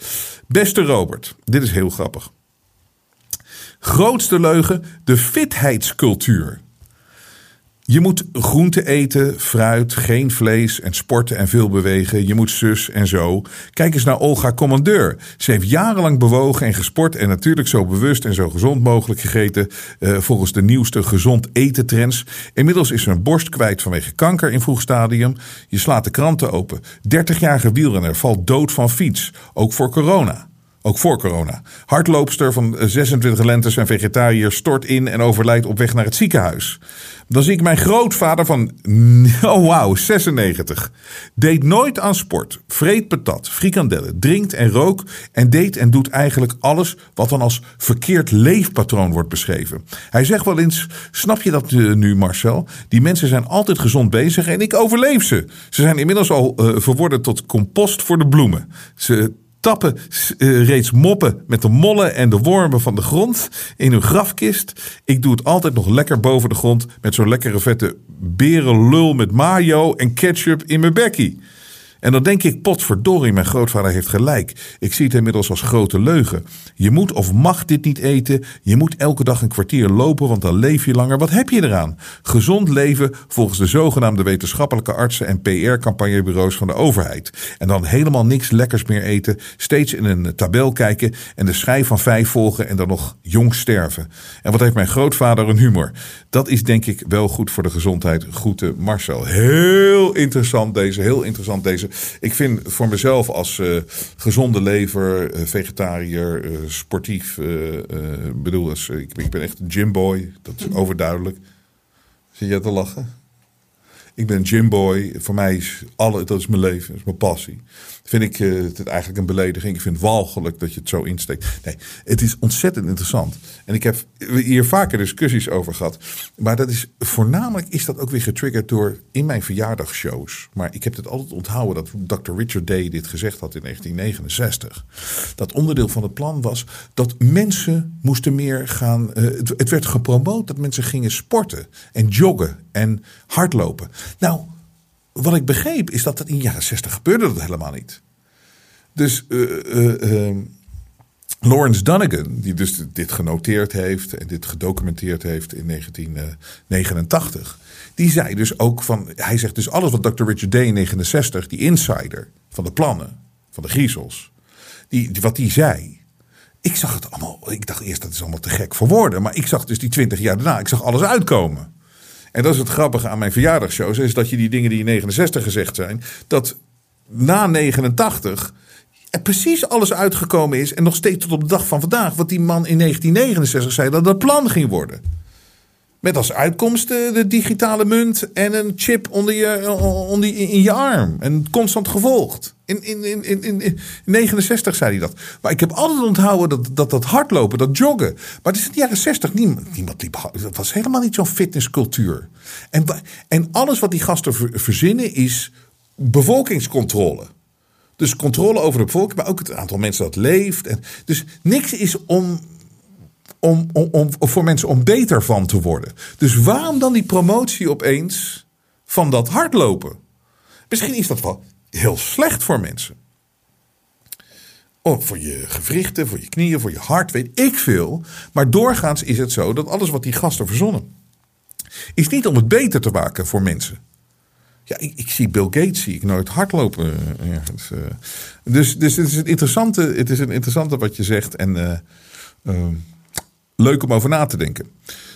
Beste Robert, dit is heel grappig. Grootste leugen, de fitheidscultuur. Je moet groente eten, fruit, geen vlees en sporten en veel bewegen. Je moet zus en zo. Kijk eens naar Olga Commandeur. Ze heeft jarenlang bewogen en gesport en natuurlijk zo bewust en zo gezond mogelijk gegeten. Uh, volgens de nieuwste gezond eten trends. Inmiddels is ze een borst kwijt vanwege kanker in vroeg stadium. Je slaat de kranten open. 30-jarige wielrenner valt dood van fiets. Ook voor corona. Ook voor corona. Hardloopster van 26 lentes en vegetariër stort in en overlijdt op weg naar het ziekenhuis. Dan zie ik mijn grootvader van, oh wauw, 96. Deed nooit aan sport, vreet patat, frikandellen, drinkt en rook en deed en doet eigenlijk alles wat dan als verkeerd leefpatroon wordt beschreven. Hij zegt wel eens, snap je dat uh, nu Marcel? Die mensen zijn altijd gezond bezig en ik overleef ze. Ze zijn inmiddels al uh, verworden tot compost voor de bloemen. Ze tappen uh, reeds moppen met de mollen en de wormen van de grond in hun grafkist. Ik doe het altijd nog lekker boven de grond met zo'n lekkere vette berenlul met mayo en ketchup in mijn bekkie. En dan denk ik, potverdorie, mijn grootvader heeft gelijk. Ik zie het inmiddels als grote leugen. Je moet of mag dit niet eten. Je moet elke dag een kwartier lopen, want dan leef je langer. Wat heb je eraan? Gezond leven volgens de zogenaamde wetenschappelijke artsen en PR-campagnebureaus van de overheid. En dan helemaal niks lekkers meer eten. Steeds in een tabel kijken en de schijf van vijf volgen en dan nog jong sterven. En wat heeft mijn grootvader een humor? Dat is denk ik wel goed voor de gezondheid. Groeten Marcel. Heel interessant deze, heel interessant deze. Ik vind voor mezelf als uh, gezonde lever, uh, vegetariër, uh, sportief, bedoel, als, ik, ik, ben echt een gymboy, dat is overduidelijk. Zit jij te lachen? Ik ben gymboy. Voor mij is alle, dat is mijn leven, dat is mijn passie vind ik uh, het eigenlijk een belediging. Ik vind het walgelijk dat je het zo insteekt. Nee, het is ontzettend interessant. En ik heb hier vaker discussies over gehad. Maar dat is voornamelijk is dat ook weer getriggerd door in mijn verjaardagshows. Maar ik heb het altijd onthouden dat Dr. Richard Day dit gezegd had in 1969. Dat onderdeel van het plan was dat mensen moesten meer gaan. Het, het werd gepromoot dat mensen gingen sporten en joggen en hardlopen. Nou wat ik begreep is dat dat in de jaren 60 gebeurde dat helemaal niet. Dus uh, uh, Lawrence Dunnigan, die dus dit genoteerd heeft en dit gedocumenteerd heeft in 1989, die zei dus ook van, hij zegt dus alles wat Dr. Richard Day in 69, die insider van de plannen, van de griezels, die, wat die zei. Ik zag het allemaal, ik dacht eerst dat is allemaal te gek voor woorden, maar ik zag dus die 20 jaar daarna, ik zag alles uitkomen. En dat is het grappige aan mijn verjaardagsshows, is dat je die dingen die in 69 gezegd zijn, dat na 89 er precies alles uitgekomen is en nog steeds tot op de dag van vandaag, wat die man in 1969 zei dat het plan ging worden. Met als uitkomst de digitale munt en een chip onder je, onder, in je arm. En constant gevolgd. In, in, in, in, in 69 zei hij dat. Maar ik heb altijd onthouden dat dat, dat hardlopen, dat joggen. Maar het is in de jaren 60 niemand, niemand liep. Dat was helemaal niet zo'n fitnesscultuur. En, en alles wat die gasten verzinnen is bevolkingscontrole. Dus controle over de bevolking, maar ook het aantal mensen dat leeft. En, dus niks is om om, om, om, voor mensen om beter van te worden. Dus waarom dan die promotie opeens van dat hardlopen? Misschien is dat wel heel slecht voor mensen. Of voor je gewrichten, voor je knieën, voor je hart, weet ik veel. Maar doorgaans is het zo dat alles wat die gasten verzonnen, is niet om het beter te maken voor mensen. Ja, ik, ik zie Bill Gates zie ik nooit hardlopen. Ergens. Eh. Dus, dus het is een interessante, het is een interessante wat je zegt. En uh, uh, leuk om over na te denken.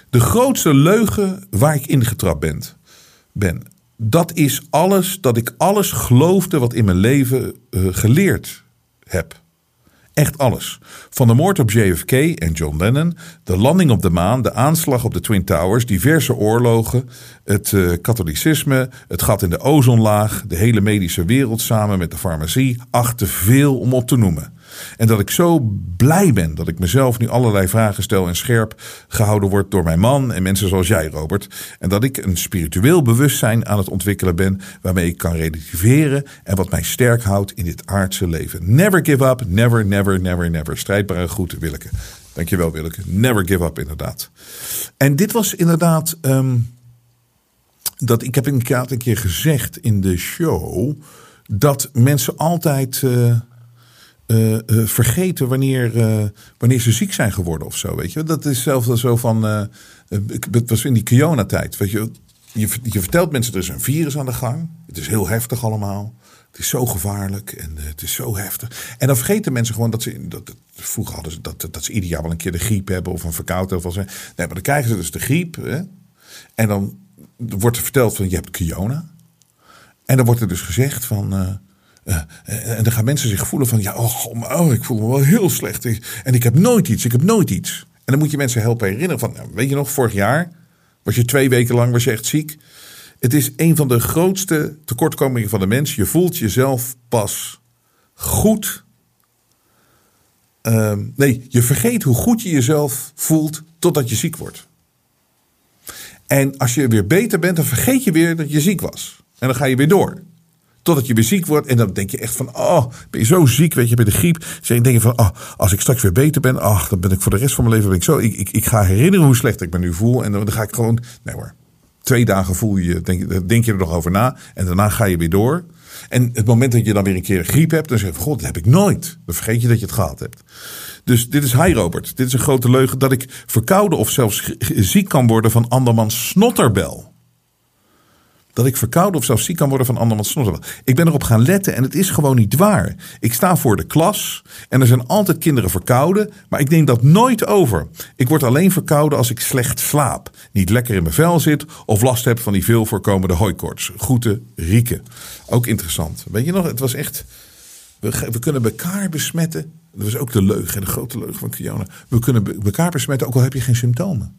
De grootste leugen waar ik ingetrapt ben, ben dat is alles, dat ik alles geloofde wat in mijn leven uh, geleerd heb. Echt alles. Van de moord op JFK en John Lennon, de landing op de maan, de aanslag op de Twin Towers, diverse oorlogen, het uh, katholicisme, het gat in de ozonlaag, de hele medische wereld samen met de farmacie. Ach, te veel om op te noemen. En dat ik zo blij ben dat ik mezelf nu allerlei vragen stel en scherp gehouden word door mijn man en mensen zoals jij, Robert. En dat ik een spiritueel bewustzijn aan het ontwikkelen ben waarmee ik kan relativeren en wat mij sterk houdt in dit aardse leven. Never give up, never, never, never, never. Strijdbare groeten, Willeke. Dankjewel, Willeke. Never give up, inderdaad. En dit was inderdaad. Um, dat ik heb inderdaad een keer gezegd in de show. dat mensen altijd. Uh, uh, uh, vergeten wanneer, uh, wanneer ze ziek zijn geworden of zo. Weet je? Dat is zelfs zo van. het was in die Kiona-tijd. Weet je, je, je vertelt mensen er is een virus aan de gang. Het is heel heftig allemaal. Het is zo gevaarlijk en het is zo heftig. En dan vergeten mensen gewoon dat ze. Dat, vroeger hadden ze dat, dat ze ieder jaar wel een keer de griep hebben of een verkoudheid. Of zo. Nee, maar dan krijgen ze dus de griep. Hè? En dan wordt er verteld van je hebt Kiona. En dan wordt er dus gezegd van. Uh, en dan gaan mensen zich voelen van, ja, oh, oh, ik voel me wel heel slecht. En ik heb nooit iets, ik heb nooit iets. En dan moet je mensen helpen herinneren van, nou, weet je nog, vorig jaar was je twee weken lang was echt ziek. Het is een van de grootste tekortkomingen van de mens. Je voelt jezelf pas goed. Uh, nee, je vergeet hoe goed je jezelf voelt totdat je ziek wordt. En als je weer beter bent, dan vergeet je weer dat je ziek was. En dan ga je weer door. Totdat je weer ziek wordt. En dan denk je echt van, oh, ben je zo ziek, weet je, bij de griep. Dan denk je van, oh, als ik straks weer beter ben, ach, dan ben ik voor de rest van mijn leven zo. Ik, ik, ik ga herinneren hoe slecht ik me nu voel. En dan ga ik gewoon, nee hoor. Twee dagen voel je, denk, denk je er nog over na. En daarna ga je weer door. En het moment dat je dan weer een keer griep hebt, dan zeg je: God, dat heb ik nooit. Dan vergeet je dat je het gehad hebt. Dus dit is hi Robert. Dit is een grote leugen dat ik verkouden of zelfs ziek kan worden van andermans snotterbel dat ik verkouden of zelfs ziek kan worden van andermans snotten. Ik ben erop gaan letten en het is gewoon niet waar. Ik sta voor de klas en er zijn altijd kinderen verkouden, maar ik neem dat nooit over. Ik word alleen verkouden als ik slecht slaap, niet lekker in mijn vel zit of last heb van die veel voorkomende hooikoorts. Groeten, Rieke. Ook interessant. Weet je nog, het was echt... We, we kunnen elkaar besmetten. Dat was ook de leugen, de grote leugen van Kiona. We kunnen elkaar besmetten ook al heb je geen symptomen.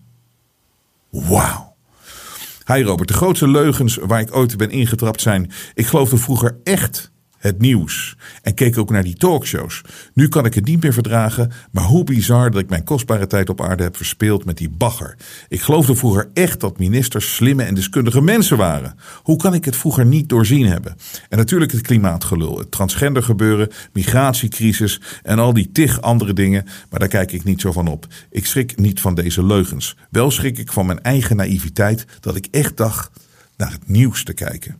Wauw. Hi Robert, de grootste leugens waar ik ooit ben ingetrapt zijn. Ik geloofde vroeger echt het nieuws en keek ook naar die talkshows. Nu kan ik het niet meer verdragen, maar hoe bizar dat ik mijn kostbare tijd op aarde heb verspeeld met die bagger. Ik geloofde vroeger echt dat ministers slimme en deskundige mensen waren. Hoe kan ik het vroeger niet doorzien hebben? En natuurlijk het klimaatgelul, het transgender gebeuren, migratiecrisis en al die tig andere dingen, maar daar kijk ik niet zo van op. Ik schrik niet van deze leugens. Wel schrik ik van mijn eigen naïviteit dat ik echt dacht naar het nieuws te kijken.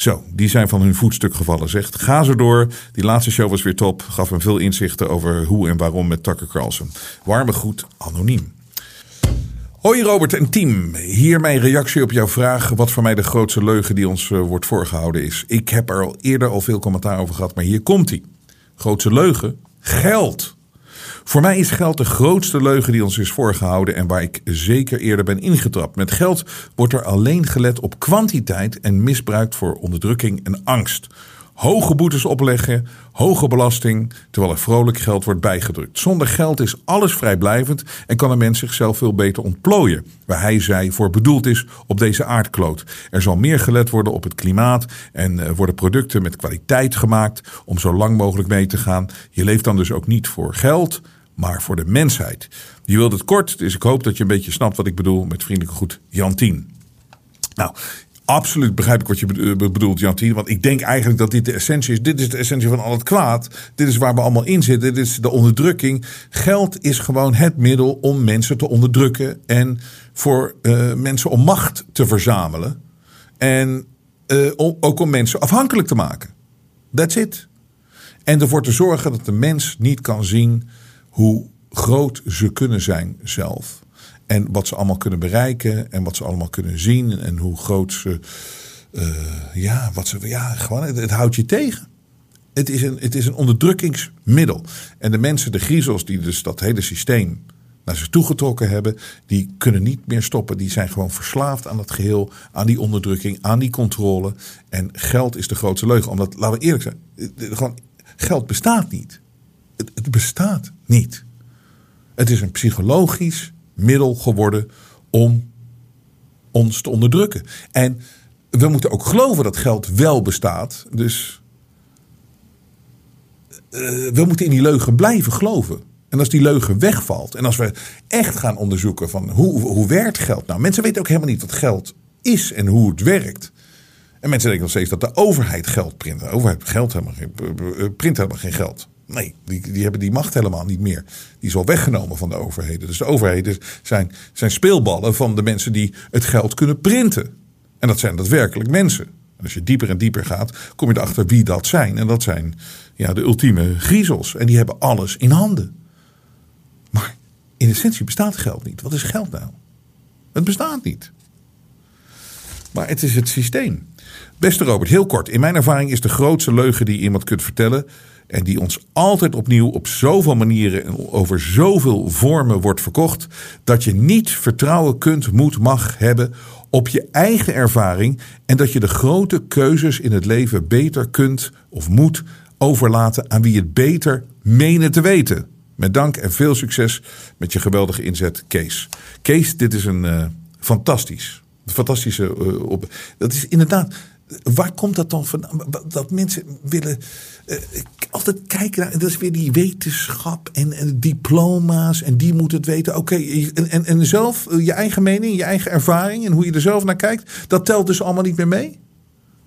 Zo, die zijn van hun voetstuk gevallen, zegt. Ga zo door. Die laatste show was weer top. Gaf me veel inzichten over hoe en waarom met Tucker Carlson. Warme groet, anoniem. Hoi Robert en team. Hier mijn reactie op jouw vraag. Wat voor mij de grootste leugen die ons uh, wordt voorgehouden is. Ik heb er al eerder al veel commentaar over gehad, maar hier komt hij. Grootste leugen? Geld. Voor mij is geld de grootste leugen die ons is voorgehouden en waar ik zeker eerder ben ingetrapt. Met geld wordt er alleen gelet op kwantiteit en misbruikt voor onderdrukking en angst hoge boetes opleggen, hoge belasting, terwijl er vrolijk geld wordt bijgedrukt. Zonder geld is alles vrijblijvend en kan een mens zichzelf veel beter ontplooien, waar hij zij voor bedoeld is op deze aardkloot. Er zal meer gelet worden op het klimaat en uh, worden producten met kwaliteit gemaakt om zo lang mogelijk mee te gaan. Je leeft dan dus ook niet voor geld, maar voor de mensheid. Je wilt het kort, dus ik hoop dat je een beetje snapt wat ik bedoel met vriendelijke goed Jantien. Nou, Absoluut begrijp ik wat je bedoelt, Jantien. Want ik denk eigenlijk dat dit de essentie is. Dit is de essentie van al het kwaad. Dit is waar we allemaal in zitten. Dit is de onderdrukking. Geld is gewoon het middel om mensen te onderdrukken. En voor uh, mensen om macht te verzamelen. En uh, ook om mensen afhankelijk te maken. That's it. En ervoor te zorgen dat de mens niet kan zien hoe groot ze kunnen zijn zelf. En wat ze allemaal kunnen bereiken en wat ze allemaal kunnen zien en hoe groot ze. Uh, ja, wat ze. Ja, gewoon, het, houdt je tegen. Het is, een, het is een onderdrukkingsmiddel. En de mensen, de griezels, die dus dat hele systeem naar zich toegetrokken hebben, die kunnen niet meer stoppen. Die zijn gewoon verslaafd aan dat geheel, aan die onderdrukking, aan die controle. En geld is de grootste leugen. Omdat, laten we eerlijk zijn, gewoon, geld bestaat niet. het bestaat niet. Het is een psychologisch middel geworden om ons te onderdrukken. En we moeten ook geloven dat geld wel bestaat. Dus uh, we moeten in die leugen blijven geloven. En als die leugen wegvalt en als we echt gaan onderzoeken van hoe, hoe werkt geld nou. Mensen weten ook helemaal niet wat geld is en hoe het werkt. En mensen denken nog steeds dat de overheid geld print. De overheid geld helemaal geen, print helemaal geen geld. Nee, die, die hebben die macht helemaal niet meer. Die is al weggenomen van de overheden. Dus de overheden zijn, zijn speelballen van de mensen die het geld kunnen printen. En dat zijn daadwerkelijk mensen. En als je dieper en dieper gaat, kom je erachter wie dat zijn. En dat zijn ja, de ultieme griezels. En die hebben alles in handen. Maar in essentie bestaat geld niet. Wat is geld nou? Het bestaat niet. Maar het is het systeem. Beste Robert, heel kort. In mijn ervaring is de grootste leugen die iemand kunt vertellen. En die ons altijd opnieuw op zoveel manieren en over zoveel vormen wordt verkocht. Dat je niet vertrouwen kunt, moet, mag hebben op je eigen ervaring. En dat je de grote keuzes in het leven beter kunt of moet overlaten aan wie het beter menen te weten. Met dank en veel succes met je geweldige inzet, Kees. Kees, dit is een uh, fantastisch. Fantastische. Uh, op, dat is inderdaad. Waar komt dat dan van? Dat mensen willen uh, altijd kijken naar. Dat is weer die wetenschap en, en diploma's. En die moeten het weten. Oké, en, en, en zelf, je eigen mening, je eigen ervaring. En hoe je er zelf naar kijkt. Dat telt dus allemaal niet meer mee.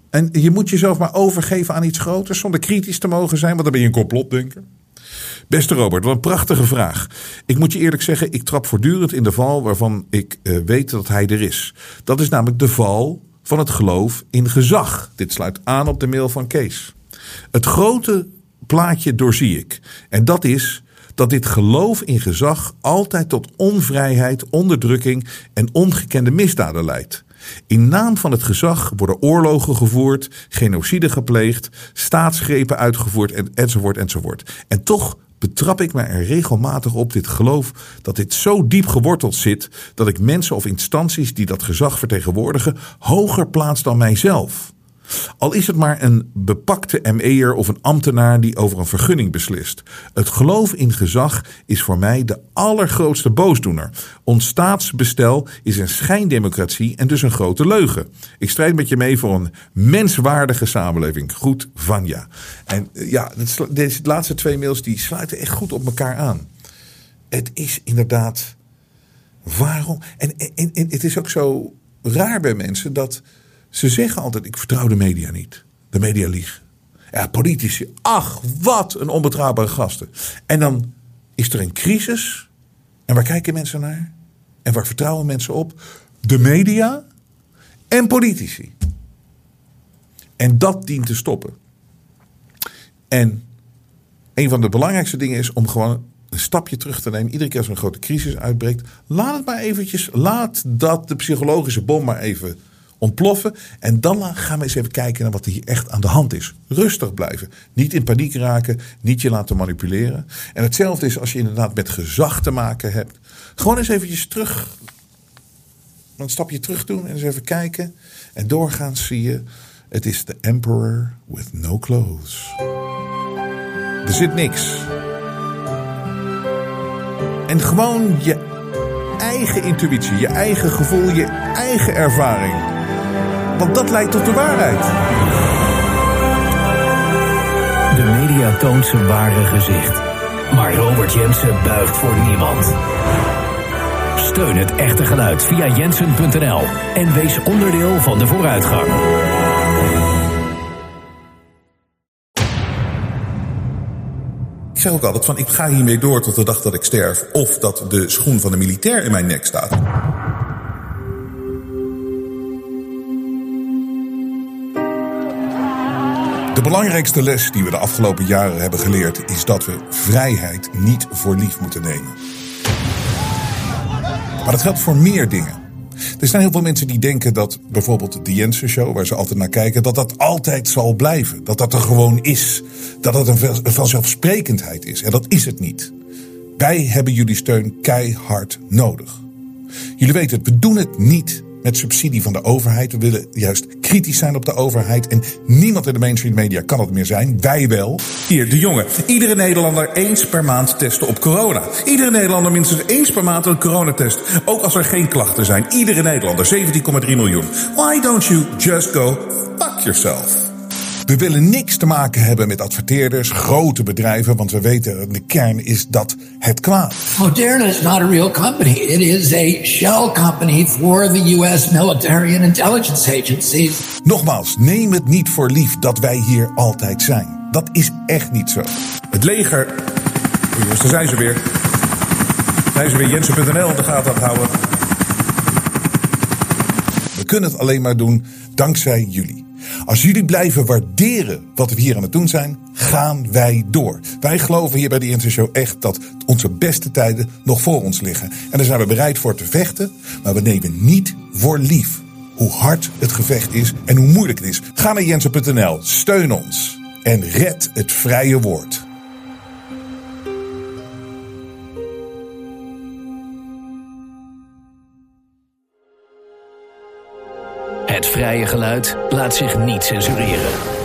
En je moet jezelf maar overgeven aan iets groters. Zonder kritisch te mogen zijn. Want dan ben je een complotdenker. Beste Robert, wat een prachtige vraag. Ik moet je eerlijk zeggen, ik trap voortdurend in de val waarvan ik uh, weet dat hij er is. Dat is namelijk de val van het geloof in gezag. Dit sluit aan op de mail van Kees. Het grote plaatje doorzie ik. En dat is dat dit geloof in gezag altijd tot onvrijheid, onderdrukking en ongekende misdaden leidt. In naam van het gezag worden oorlogen gevoerd, genocide gepleegd, staatsgrepen uitgevoerd en, enzovoort enzovoort. En toch betrap ik me er regelmatig op dit geloof dat dit zo diep geworteld zit dat ik mensen of instanties die dat gezag vertegenwoordigen hoger plaats dan mijzelf. Al is het maar een bepakte ME'er of een ambtenaar die over een vergunning beslist. Het geloof in gezag is voor mij de allergrootste boosdoener. Ons staatsbestel is een schijndemocratie en dus een grote leugen. Ik strijd met je mee voor een menswaardige samenleving. Goed, Vanja. En eh, ja, deze laatste twee mails die sluiten echt goed op elkaar aan. Het is inderdaad. Waarom? En, en, en het is ook zo raar bij mensen dat ze zeggen altijd: ik vertrouw de media niet. De media liegen. Ja, politici. Ach, wat een onbetrouwbare gasten. En dan is er een crisis. En waar kijken mensen naar? En waar vertrouwen mensen op? De media en politici. En dat dient te stoppen. En een van de belangrijkste dingen is om gewoon een stapje terug te nemen. Iedere keer als er een grote crisis uitbreekt, laat het maar eventjes, laat dat de psychologische bom maar even ontploffen. En dan gaan we eens even kijken naar wat er hier echt aan de hand is. Rustig blijven. Niet in paniek raken. Niet je laten manipuleren. En hetzelfde is als je inderdaad met gezag te maken hebt. Gewoon eens eventjes terug. Een stapje terug doen en eens even kijken. En doorgaans zie je. Het is the emperor with no clothes. Er zit niks. En gewoon je eigen intuïtie, je eigen gevoel, je eigen ervaring. Want dat leidt tot de waarheid. De media toont zijn ware gezicht. Maar Robert Jensen buigt voor niemand. Steun het echte geluid via jensen.nl en wees onderdeel van de vooruitgang. Ik zeg ook altijd van ik ga hiermee door tot de dag dat ik sterf of dat de schoen van de militair in mijn nek staat. De belangrijkste les die we de afgelopen jaren hebben geleerd is dat we vrijheid niet voor lief moeten nemen. Maar dat geldt voor meer dingen. Er zijn heel veel mensen die denken dat bijvoorbeeld de Jensen Show, waar ze altijd naar kijken, dat dat altijd zal blijven. Dat dat er gewoon is. Dat het een vanzelfsprekendheid is. En dat is het niet. Wij hebben jullie steun keihard nodig. Jullie weten het, we doen het niet met subsidie van de overheid. We willen juist kritisch zijn op de overheid. En niemand in de mainstream media kan het meer zijn. Wij wel. Hier, de jongen. Iedere Nederlander eens per maand testen op corona. Iedere Nederlander minstens eens per maand een coronatest. Ook als er geen klachten zijn. Iedere Nederlander, 17,3 miljoen. Why don't you just go fuck yourself? We willen niks te maken hebben met adverteerders, grote bedrijven, want we weten de kern is dat het kwaad. Moderna is not a real company. It is a shell company for the US military and intelligence agencies. Nogmaals, neem het niet voor lief dat wij hier altijd zijn. Dat is echt niet zo. Het leger. Jongens, daar zijn ze weer. Zijn ze weer Jensen.nl in de gaten aan het houden. We kunnen het alleen maar doen dankzij jullie. Als jullie blijven waarderen wat we hier aan het doen zijn, gaan wij door. Wij geloven hier bij de Jensen Show echt dat onze beste tijden nog voor ons liggen. En daar zijn we bereid voor te vechten, maar we nemen niet voor lief hoe hard het gevecht is en hoe moeilijk het is. Ga naar jensen.nl, steun ons en red het vrije woord. Geluid laat zich niet censureren.